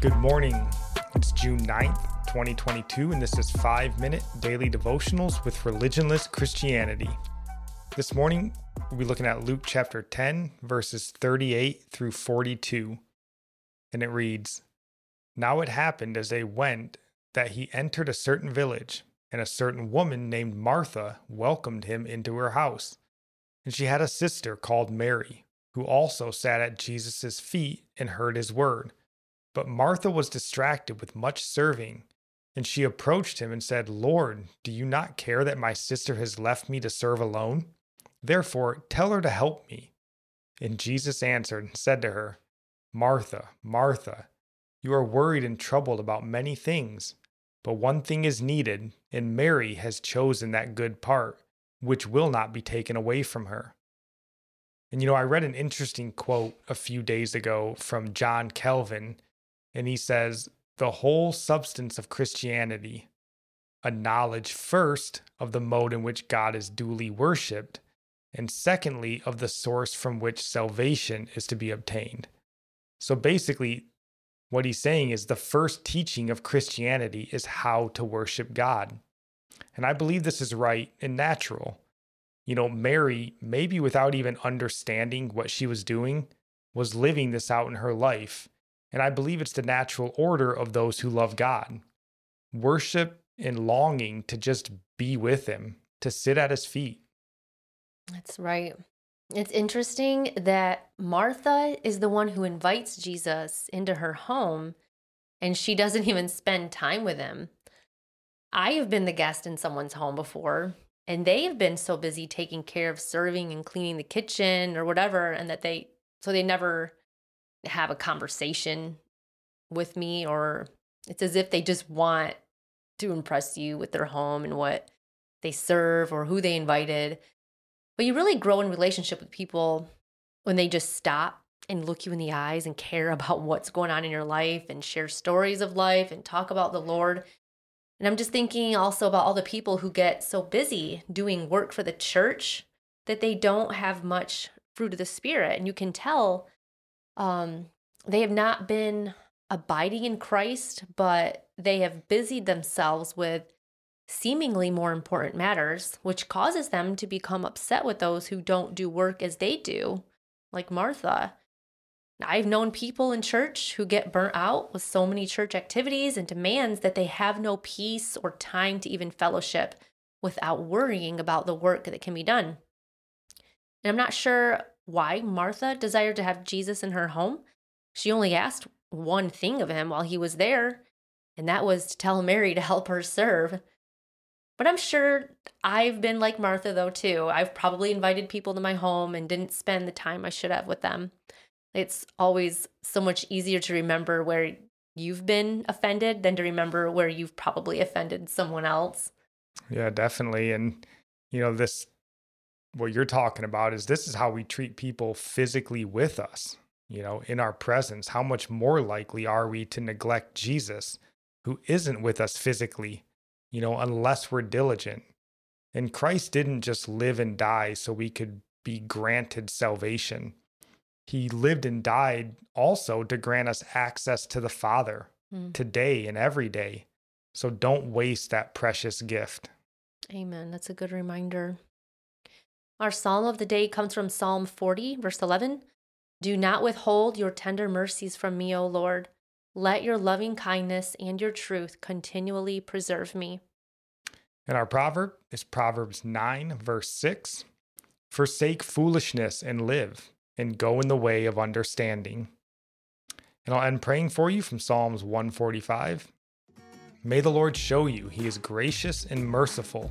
Good morning. It's June 9th, 2022, and this is 5 Minute Daily Devotionals with Religionless Christianity. This morning, we'll be looking at Luke chapter 10, verses 38 through 42. And it reads Now it happened as they went that he entered a certain village, and a certain woman named Martha welcomed him into her house. And she had a sister called Mary, who also sat at Jesus' feet and heard his word. But Martha was distracted with much serving. And she approached him and said, Lord, do you not care that my sister has left me to serve alone? Therefore, tell her to help me. And Jesus answered and said to her, Martha, Martha, you are worried and troubled about many things, but one thing is needed, and Mary has chosen that good part, which will not be taken away from her. And you know, I read an interesting quote a few days ago from John Calvin and he says, the whole substance of Christianity, a knowledge first of the mode in which God is duly worshiped, and secondly, of the source from which salvation is to be obtained. So basically, what he's saying is the first teaching of Christianity is how to worship God. And I believe this is right and natural. You know, Mary, maybe without even understanding what she was doing, was living this out in her life and I believe it's the natural order of those who love God. Worship and longing to just be with Him, to sit at His feet. That's right. It's interesting that Martha is the one who invites Jesus into her home and she doesn't even spend time with him. I have been the guest in someone's home before and they have been so busy taking care of serving and cleaning the kitchen or whatever and that they so they never have a conversation with me or it's as if they just want to impress you with their home and what they serve or who they invited. But you really grow in relationship with people when they just stop and look you in the eyes and care about what's going on in your life and share stories of life and talk about the Lord. And I'm just thinking also about all the people who get so busy doing work for the church that they don't have much fruit of the Spirit. And you can tell um, they have not been abiding in Christ, but they have busied themselves with seemingly more important matters, which causes them to become upset with those who don't do work as they do, like Martha. I've known people in church who get burnt out with so many church activities and demands that they have no peace or time to even fellowship without worrying about the work that can be done. And I'm not sure why Martha desired to have Jesus in her home. She only asked one thing of him while he was there, and that was to tell Mary to help her serve. But I'm sure I've been like Martha, though, too. I've probably invited people to my home and didn't spend the time I should have with them. It's always so much easier to remember where you've been offended than to remember where you've probably offended someone else. Yeah, definitely. And, you know, this what you're talking about is this is how we treat people physically with us, you know, in our presence. How much more likely are we to neglect Jesus who isn't with us physically, you know, unless we're diligent? And Christ didn't just live and die so we could be granted salvation. He lived and died also to grant us access to the Father mm. today and every day. So don't waste that precious gift. Amen. That's a good reminder. Our psalm of the day comes from Psalm 40, verse 11. Do not withhold your tender mercies from me, O Lord. Let your loving kindness and your truth continually preserve me. And our proverb is Proverbs 9, verse 6 Forsake foolishness and live, and go in the way of understanding. And I'll end praying for you from Psalms 145. May the Lord show you he is gracious and merciful